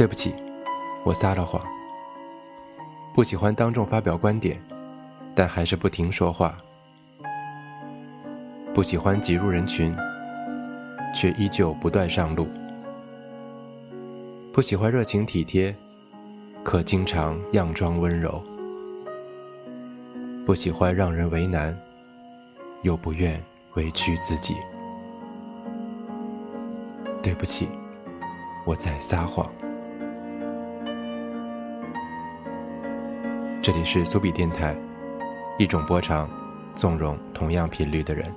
对不起，我撒了谎。不喜欢当众发表观点，但还是不停说话。不喜欢挤入人群，却依旧不断上路。不喜欢热情体贴，可经常佯装温柔。不喜欢让人为难，又不愿委屈自己。对不起，我在撒谎。这里是苏比电台，一种波长，纵容同样频率的人。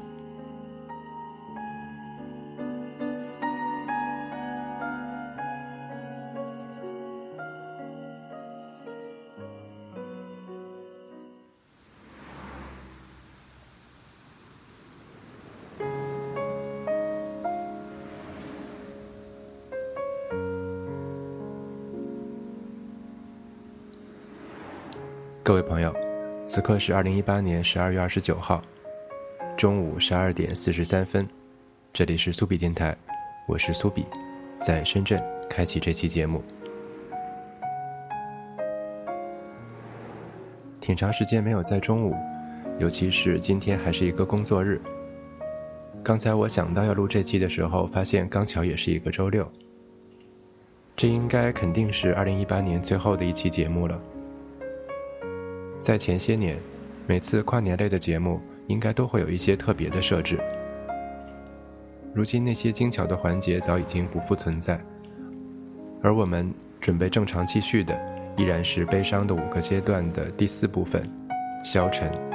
此刻是二零一八年十二月二十九号中午十二点四十三分，这里是苏比电台，我是苏比，在深圳开启这期节目。挺长时间没有在中午，尤其是今天还是一个工作日。刚才我想到要录这期的时候，发现刚巧也是一个周六，这应该肯定是二零一八年最后的一期节目了。在前些年，每次跨年类的节目应该都会有一些特别的设置。如今那些精巧的环节早已经不复存在，而我们准备正常继续的，依然是悲伤的五个阶段的第四部分——消沉。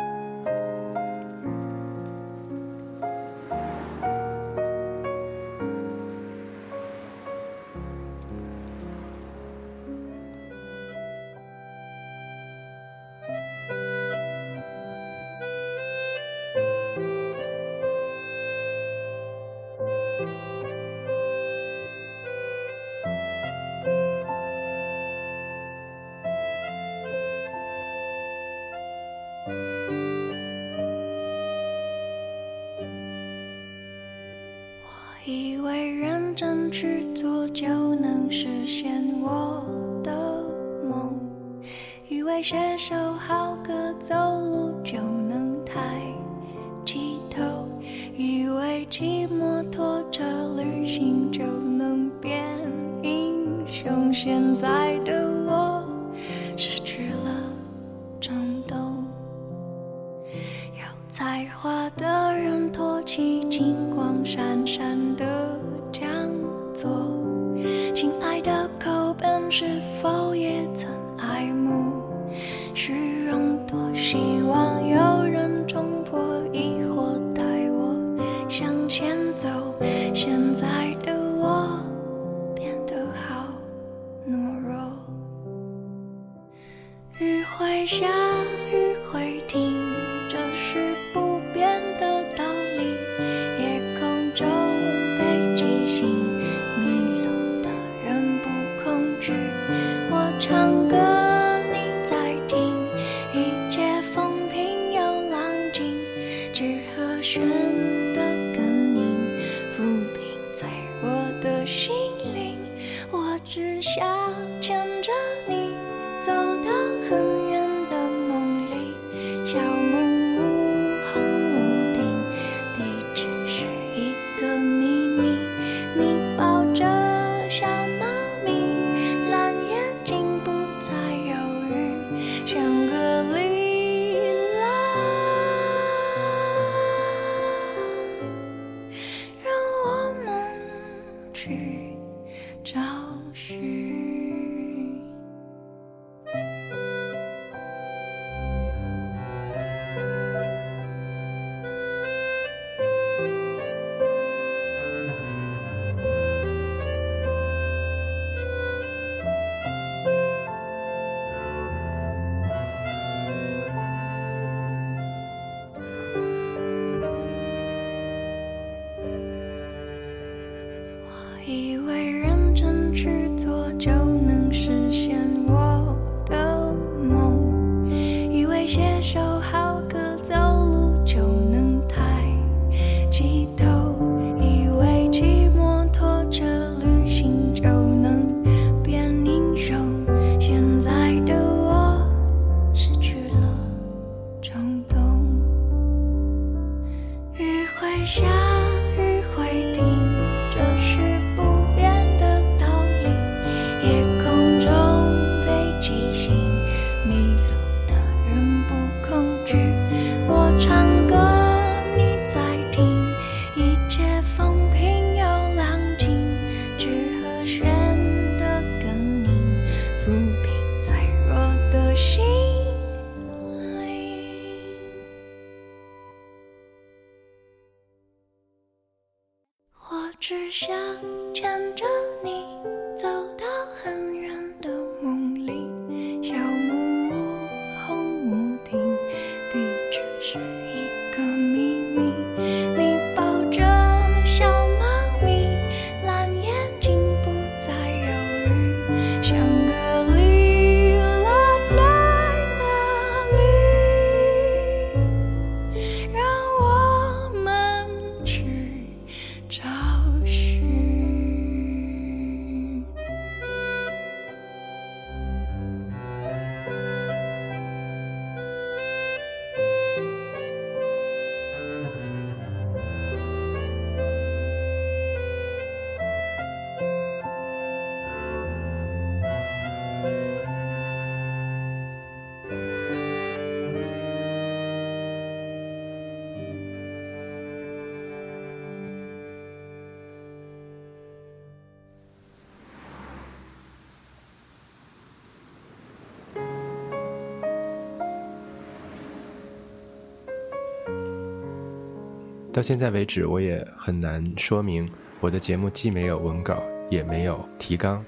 到现在为止，我也很难说明我的节目既没有文稿，也没有提纲。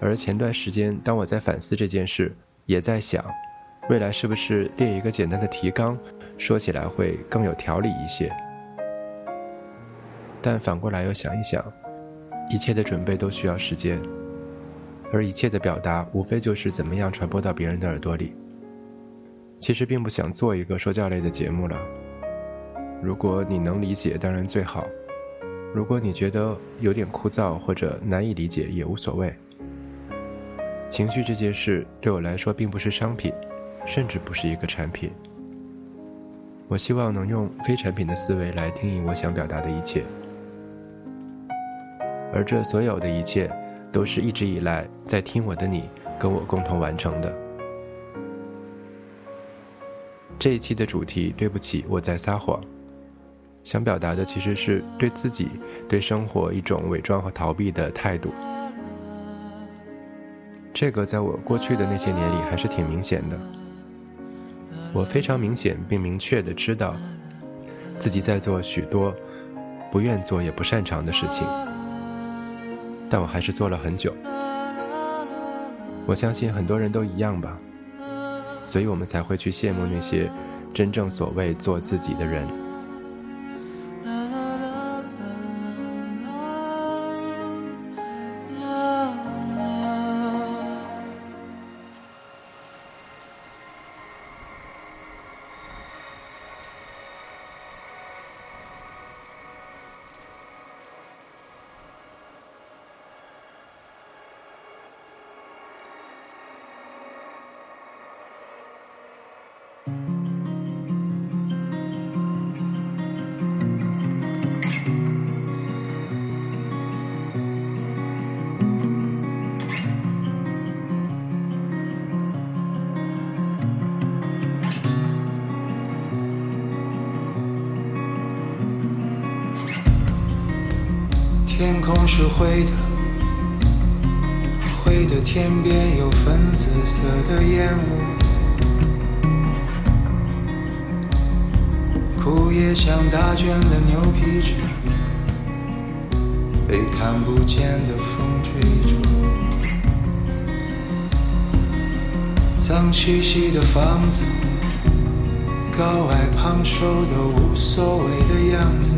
而前段时间，当我在反思这件事，也在想，未来是不是列一个简单的提纲，说起来会更有条理一些。但反过来又想一想，一切的准备都需要时间，而一切的表达，无非就是怎么样传播到别人的耳朵里。其实并不想做一个说教类的节目了。如果你能理解，当然最好；如果你觉得有点枯燥或者难以理解，也无所谓。情绪这件事对我来说并不是商品，甚至不是一个产品。我希望能用非产品的思维来定义我想表达的一切，而这所有的一切，都是一直以来在听我的你跟我共同完成的。这一期的主题，对不起，我在撒谎。想表达的其实是对自己、对生活一种伪装和逃避的态度。这个在我过去的那些年里还是挺明显的。我非常明显并明确的知道，自己在做许多不愿做也不擅长的事情，但我还是做了很久。我相信很多人都一样吧，所以我们才会去羡慕那些真正所谓做自己的人。灰的天边有粉紫色的烟雾，枯叶像打卷的牛皮纸，被看不见的风吹着。脏兮兮的房子，高矮胖瘦都无所谓的样子。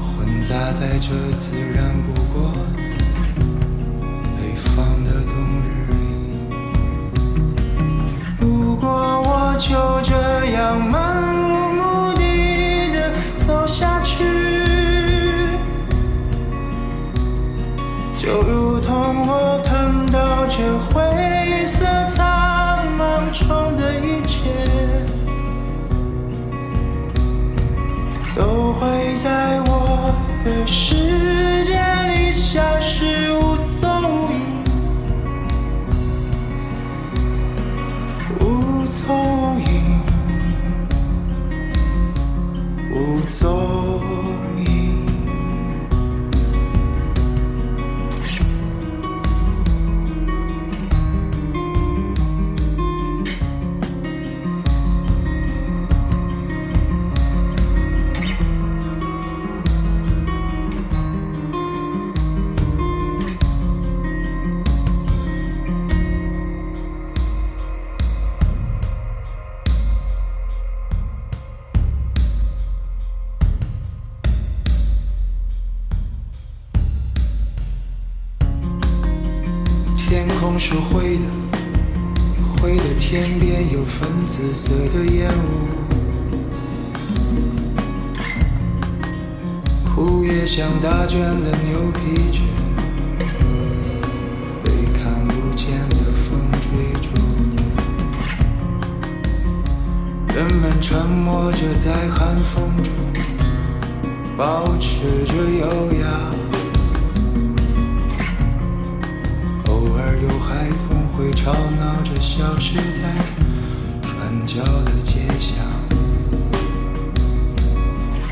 混杂在这自然不过就这样漫无目的的走下去，就如同我看到这灰色苍茫中的一切，都会在我。的时是灰的，灰的天边有粉紫色的烟雾，枯叶像大卷的牛皮纸，被看不见的风追逐。人们沉默着在寒风中，保持着优雅。有孩童会吵闹着消失在转角的街巷。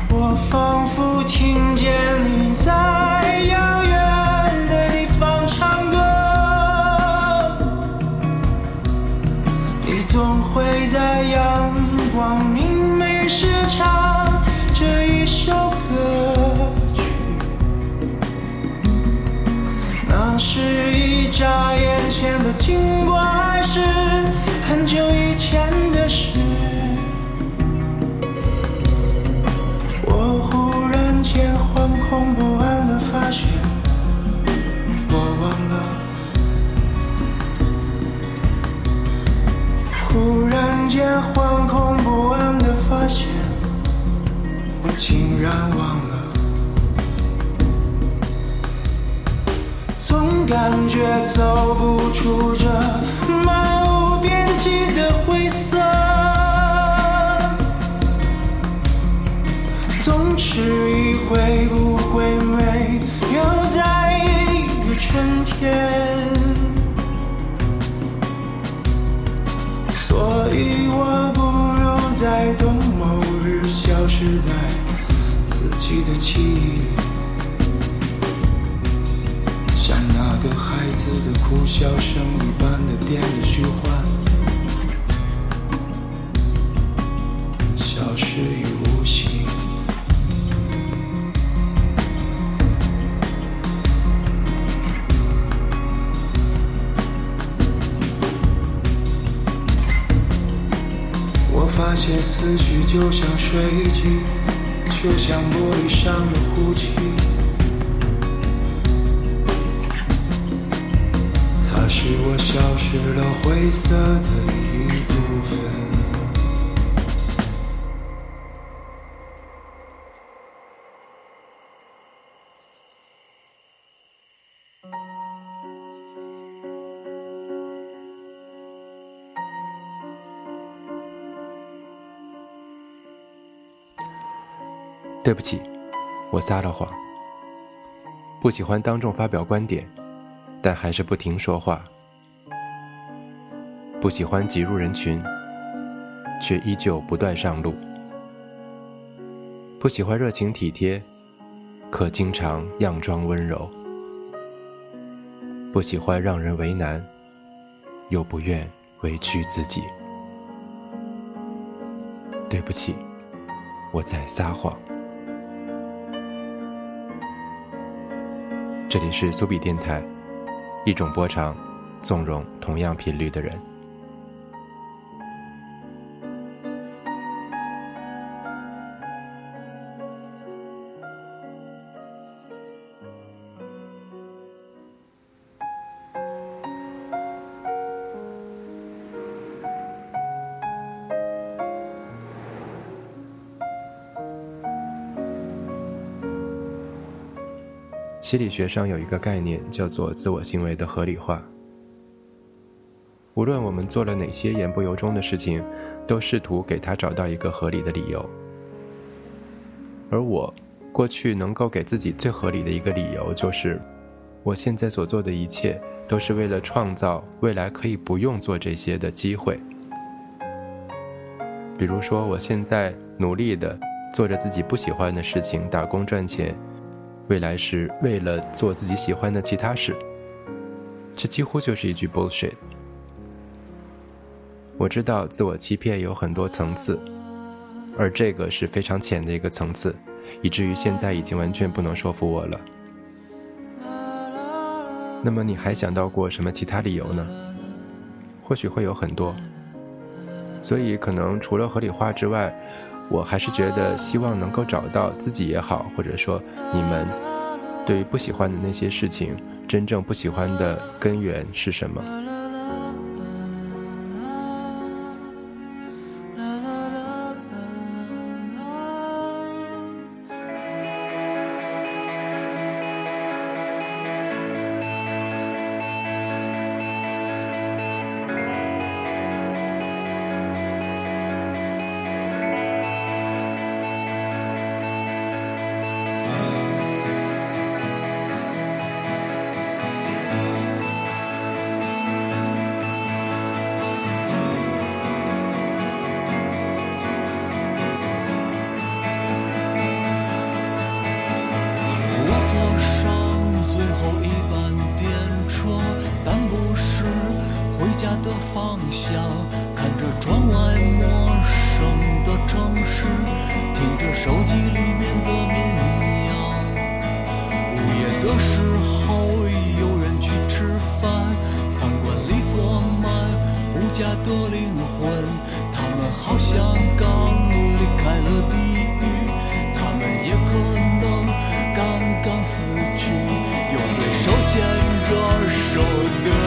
我仿佛听见你在遥远的地方唱歌，你总会在阳光明媚时唱这一首歌曲。那是一眨眼前的经过，还是很久以前的事？我忽然间惶恐不安的发现，我忘了。忽然间惶恐不安的发现，我竟然忘了。感觉走不出这漫无边际的灰色，总迟疑会不会没有在一个春天，所以我不如在冬某日消失在自己的记忆。孩子的哭笑声一般的变得虚幻，消失于无形。我发现思绪就像水滴，就像玻璃上的呼气。是我消失了灰色的一部分。对不起，我撒了谎。不喜欢当众发表观点，但还是不停说话。不喜欢挤入人群，却依旧不断上路。不喜欢热情体贴，可经常佯装温柔。不喜欢让人为难，又不愿委屈自己。对不起，我在撒谎。这里是苏比电台，一种波长，纵容同样频率的人。心理学上有一个概念叫做自我行为的合理化。无论我们做了哪些言不由衷的事情，都试图给他找到一个合理的理由。而我过去能够给自己最合理的一个理由，就是我现在所做的一切都是为了创造未来可以不用做这些的机会。比如说，我现在努力的做着自己不喜欢的事情，打工赚钱。未来是为了做自己喜欢的其他事，这几乎就是一句 bullshit。我知道自我欺骗有很多层次，而这个是非常浅的一个层次，以至于现在已经完全不能说服我了。那么你还想到过什么其他理由呢？或许会有很多，所以可能除了合理化之外。我还是觉得希望能够找到自己也好或者说你们对于不喜欢的那些事情真正不喜欢的根源是什么？good.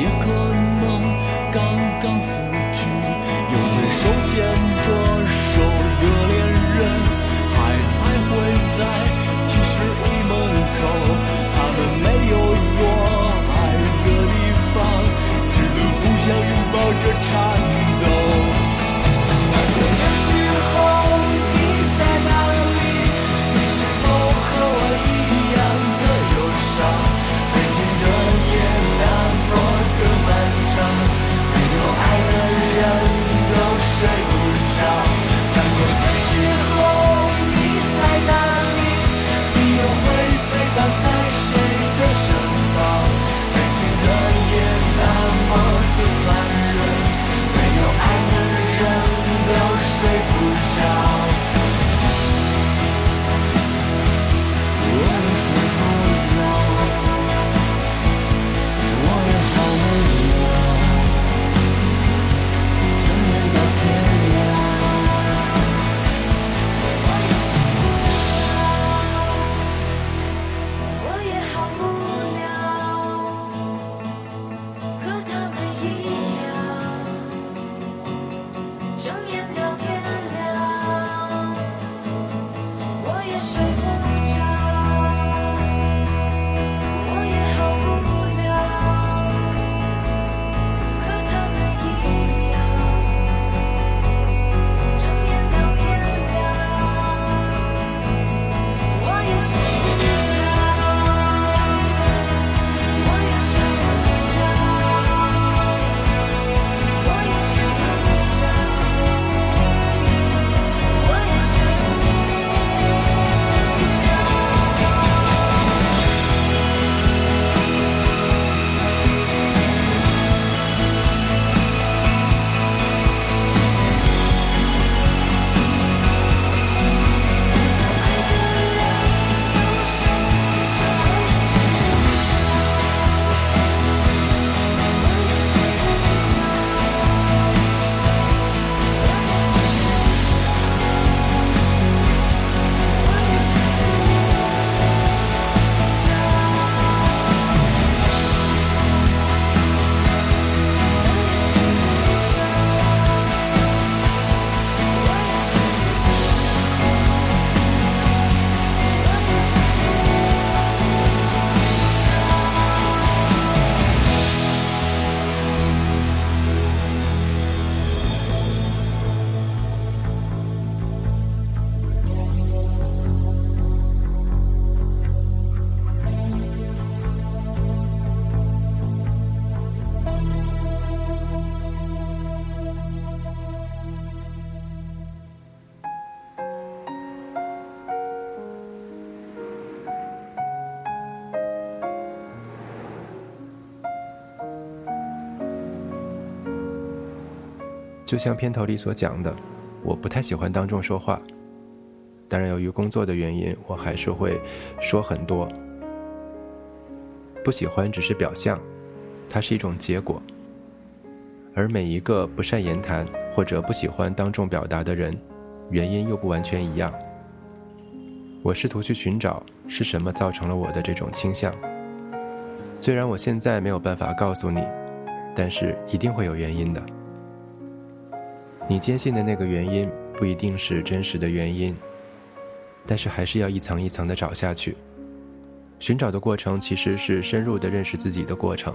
也可能刚刚死去又回首间就像片头里所讲的，我不太喜欢当众说话。当然，由于工作的原因，我还是会说很多。不喜欢只是表象，它是一种结果。而每一个不善言谈或者不喜欢当众表达的人，原因又不完全一样。我试图去寻找是什么造成了我的这种倾向。虽然我现在没有办法告诉你，但是一定会有原因的。你坚信的那个原因不一定是真实的原因。但是还是要一层一层的找下去，寻找的过程其实是深入的认识自己的过程。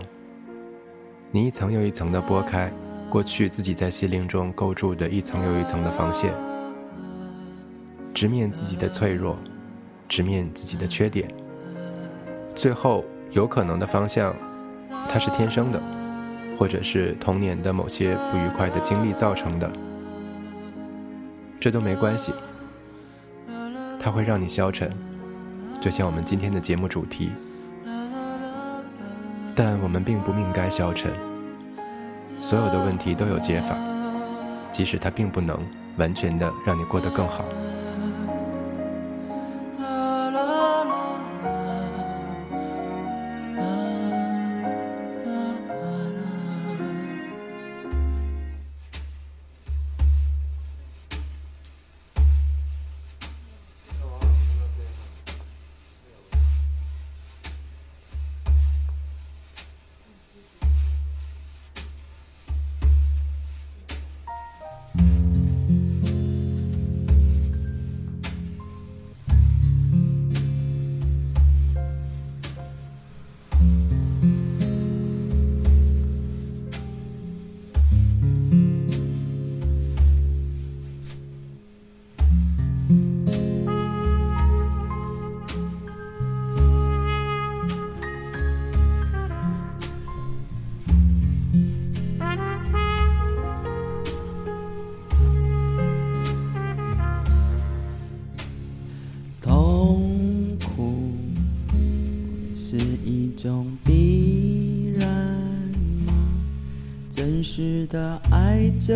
你一层又一层的拨开过去自己在心灵中构筑的一层又一层的防线，直面自己的脆弱，直面自己的缺点。最后有可能的方向，它是天生的，或者是童年的某些不愉快的经历造成的，这都没关系。它会让你消沉，就像我们今天的节目主题。但我们并不命该消沉。所有的问题都有解法，即使它并不能完全的让你过得更好。实的爱着，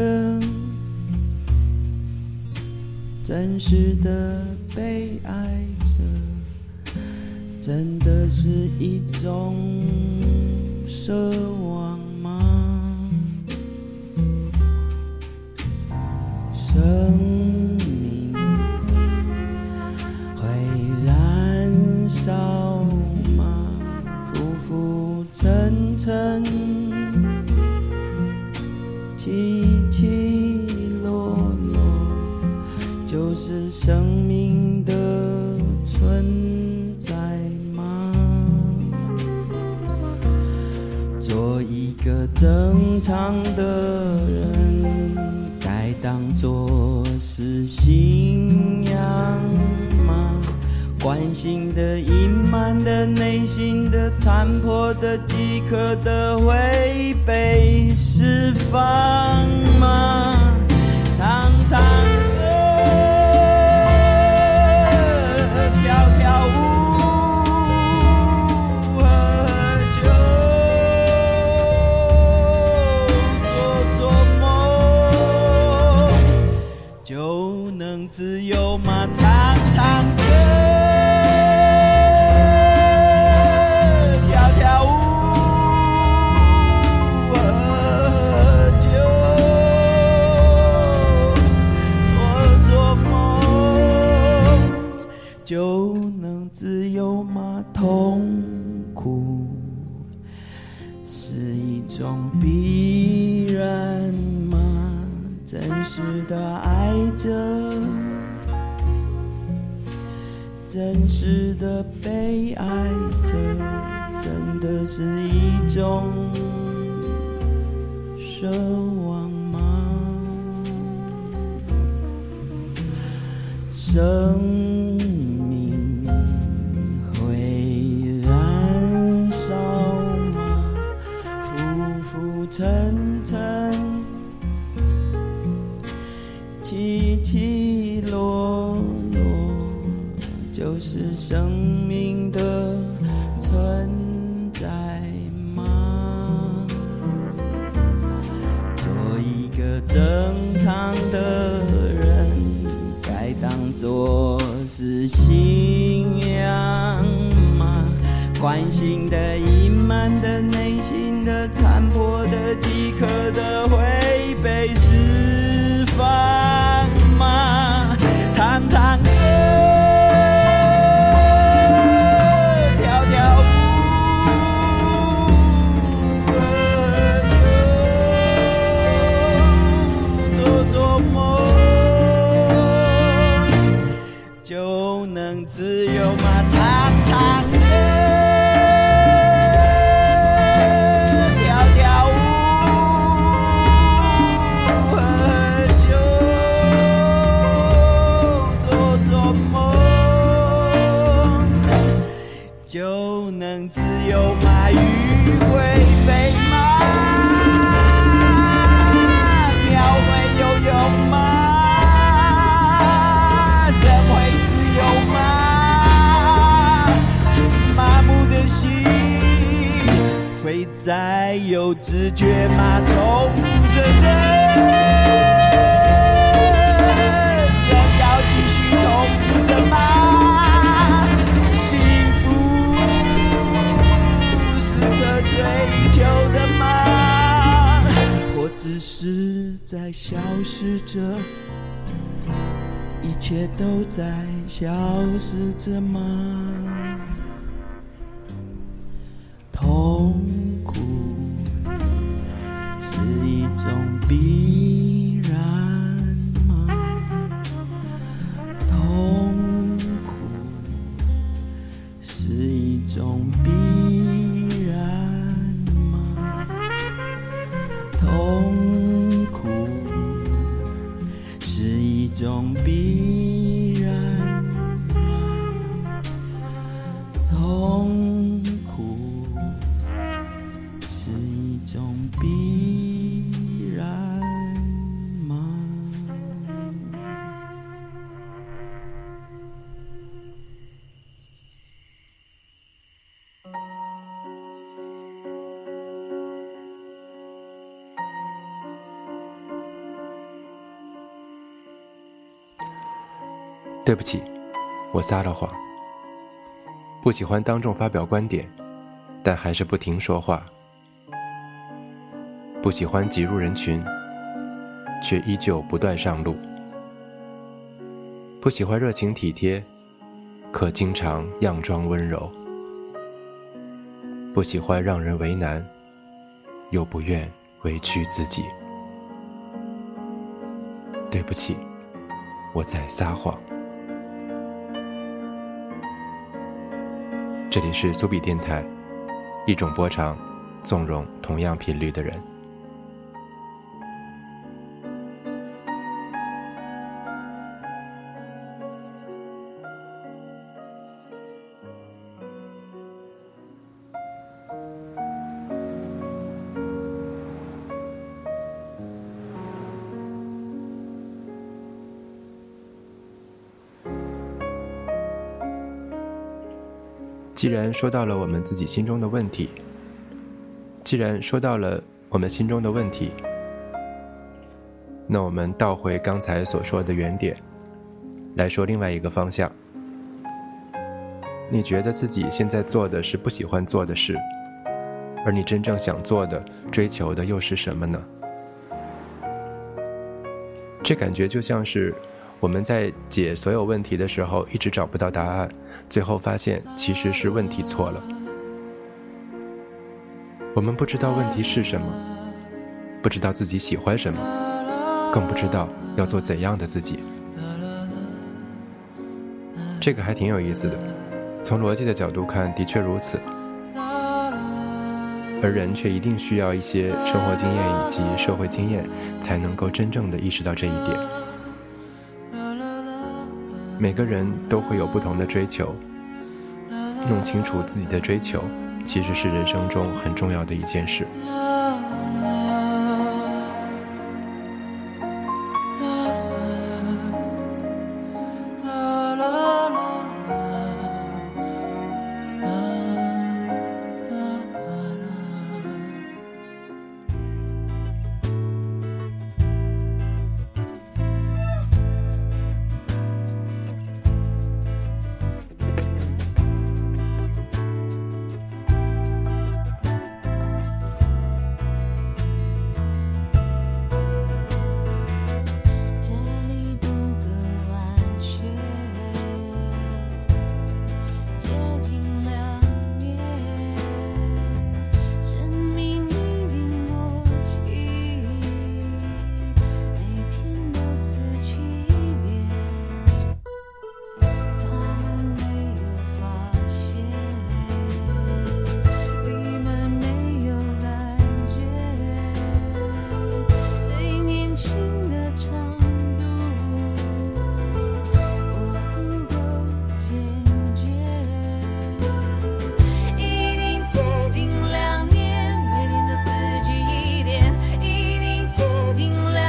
真实的被爱着，真的是一种奢就是生命的存在吗？做一个正常的人，该当作是信仰吗。关心的、隐瞒的、内心的、残破的、饥渴的，会被释放吗？常常。真是生命的存在吗？做一个正常的人该当做是信仰吗？关心的一有知觉吗？重复着的人要继续重复着吗？幸福是可追求的吗？或只是在消失着？一切都在消失着吗？种对不起，我撒了谎。不喜欢当众发表观点，但还是不停说话。不喜欢挤入人群，却依旧不断上路。不喜欢热情体贴，可经常佯装温柔。不喜欢让人为难，又不愿委屈自己。对不起，我在撒谎。这里是苏比电台，一种波长，纵容同样频率的人。既然说到了我们自己心中的问题，既然说到了我们心中的问题，那我们倒回刚才所说的原点，来说另外一个方向。你觉得自己现在做的是不喜欢做的事，而你真正想做的、追求的又是什么呢？这感觉就像是我们在解所有问题的时候，一直找不到答案，最后发现其实是问题错了。我们不知道问题是什么，不知道自己喜欢什么，更不知道要做怎样的自己。这个还挺有意思的，从逻辑的角度看，的确如此。而人却一定需要一些生活经验以及社会经验，才能够真正的意识到这一点。每个人都会有不同的追求，弄清楚自己的追求，其实是人生中很重要的一件事。尽了。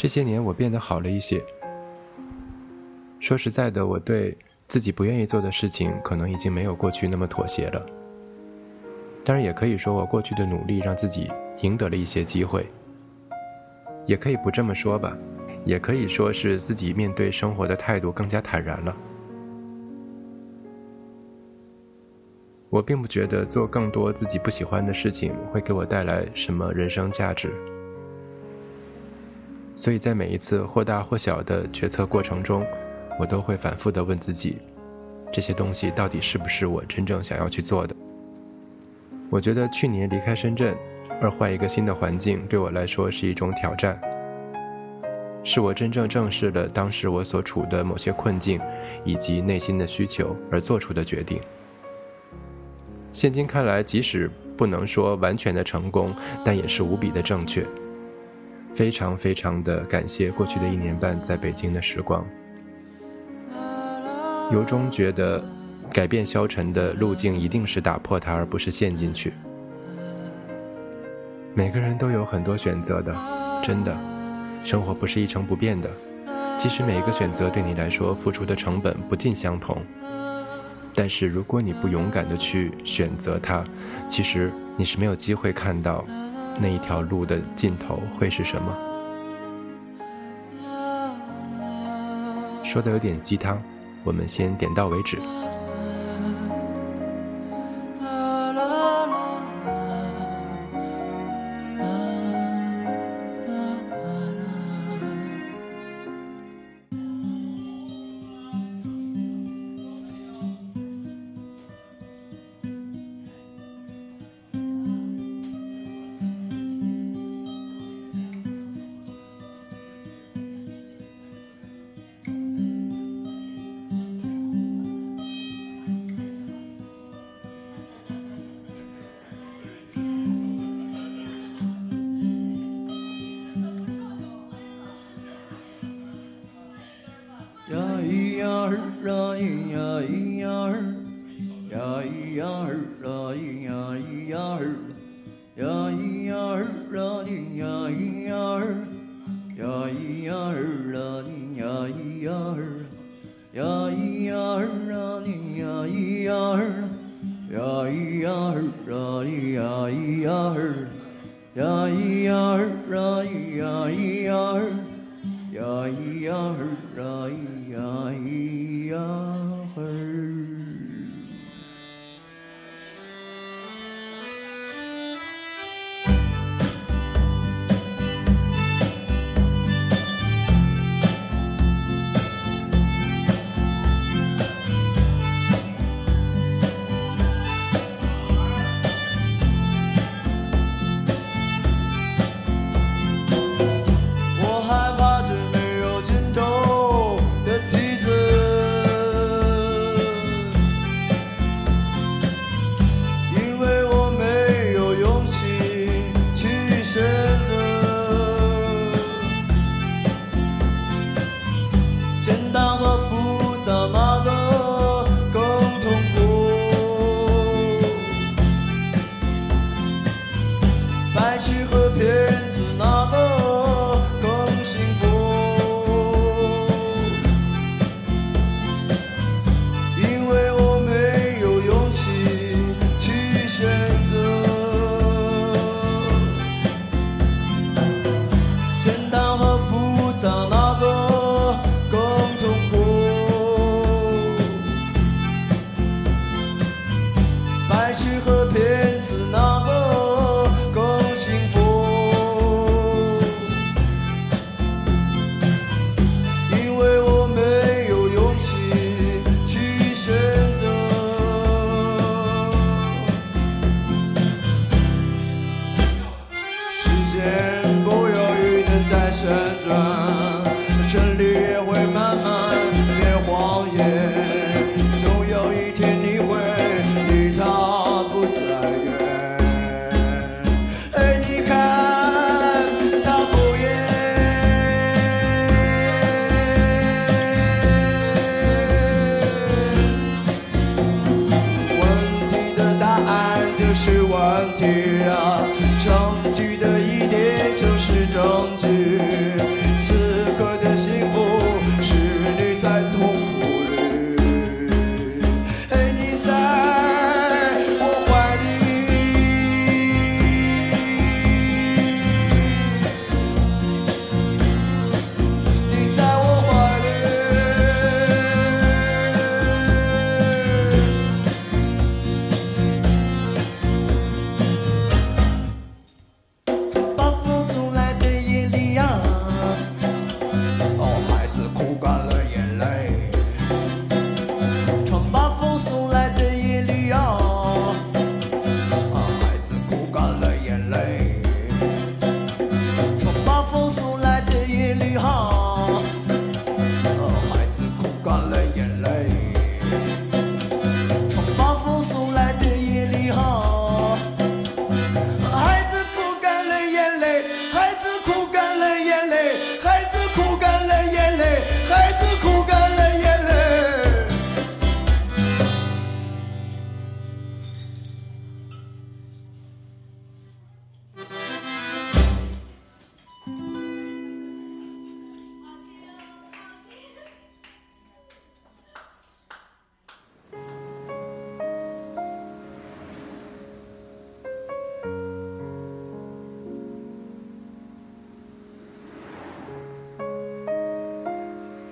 这些年我变得好了一些。说实在的，我对自己不愿意做的事情，可能已经没有过去那么妥协了。当然，也可以说我过去的努力让自己赢得了一些机会，也可以不这么说吧，也可以说是自己面对生活的态度更加坦然了。我并不觉得做更多自己不喜欢的事情会给我带来什么人生价值，所以在每一次或大或小的决策过程中，我都会反复的问自己：这些东西到底是不是我真正想要去做的？我觉得去年离开深圳，而换一个新的环境，对我来说是一种挑战，是我真正正视了当时我所处的某些困境以及内心的需求而做出的决定。现今看来，即使不能说完全的成功，但也是无比的正确。非常非常的感谢过去的一年半在北京的时光，由衷觉得，改变消沉的路径一定是打破它，而不是陷进去。每个人都有很多选择的，真的，生活不是一成不变的，即使每一个选择对你来说付出的成本不尽相同。但是，如果你不勇敢的去选择它，其实你是没有机会看到那一条路的尽头会是什么。说的有点鸡汤，我们先点到为止。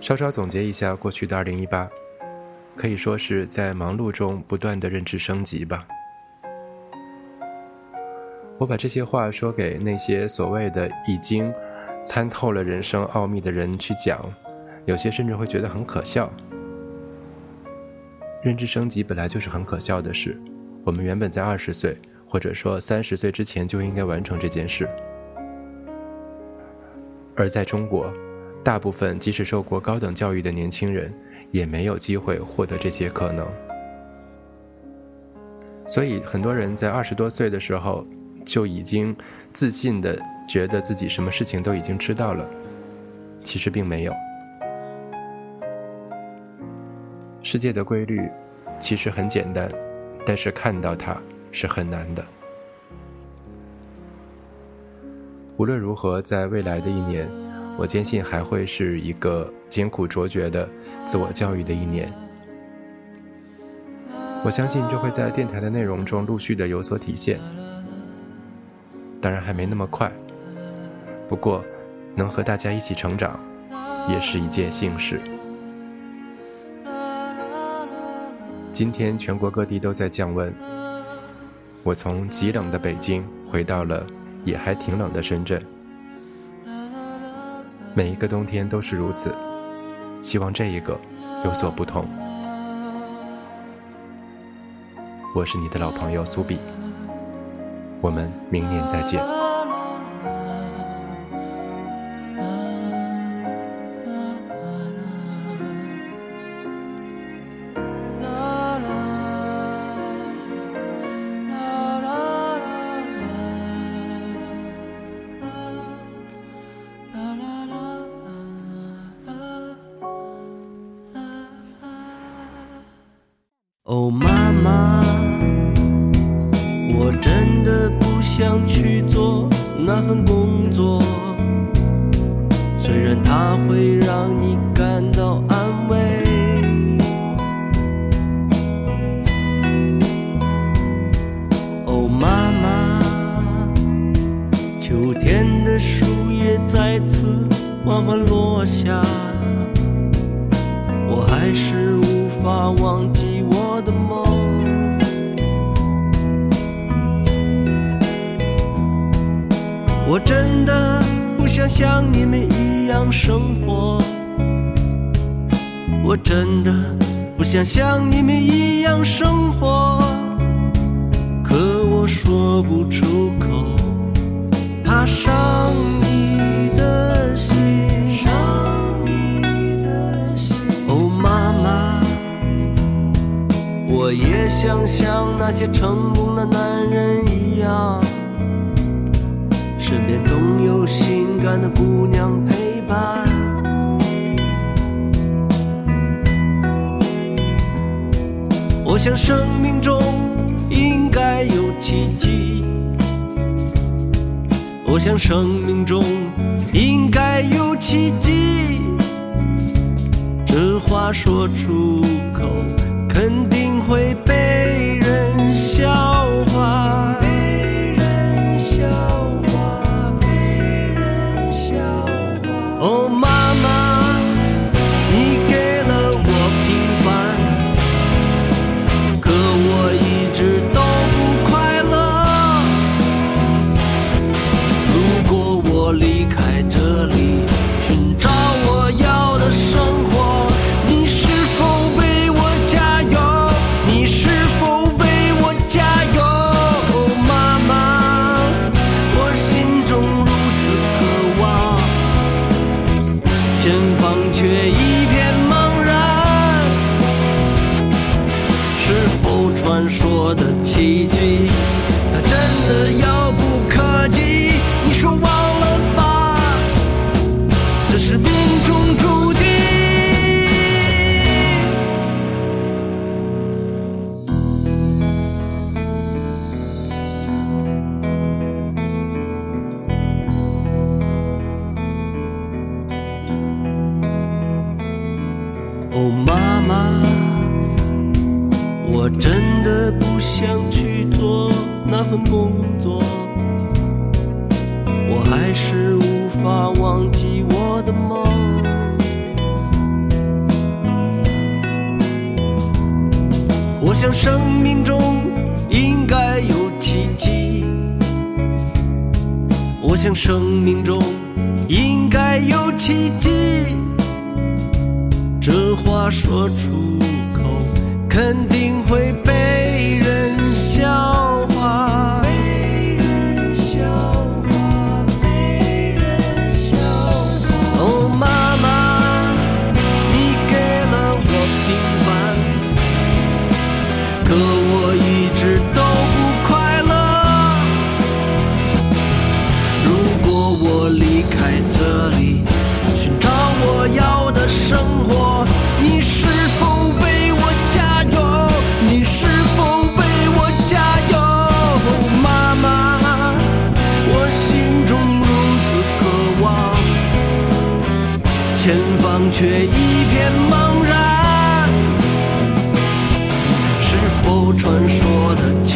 稍稍总结一下过去的2018，可以说是在忙碌中不断的认知升级吧。我把这些话说给那些所谓的已经参透了人生奥秘的人去讲，有些甚至会觉得很可笑。认知升级本来就是很可笑的事，我们原本在二十岁或者说三十岁之前就应该完成这件事，而在中国，大部分即使受过高等教育的年轻人也没有机会获得这些可能，所以很多人在二十多岁的时候。就已经自信的觉得自己什么事情都已经知道了，其实并没有。世界的规律其实很简单，但是看到它是很难的。无论如何，在未来的一年，我坚信还会是一个艰苦卓绝的自我教育的一年。我相信这会在电台的内容中陆续的有所体现。当然还没那么快，不过能和大家一起成长，也是一件幸事。今天全国各地都在降温，我从极冷的北京回到了也还挺冷的深圳。每一个冬天都是如此，希望这一个有所不同。我是你的老朋友苏比。我们明年再见。说不出口，怕伤你的心。伤你的心。哦，妈妈，我也想像那些成功的男人一样。身边总有性感的姑娘陪伴。我想生命中该有奇迹。我想生命中应该有奇迹。这话说出口，肯定会被人笑话。我还是无法忘记我的梦。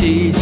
teach.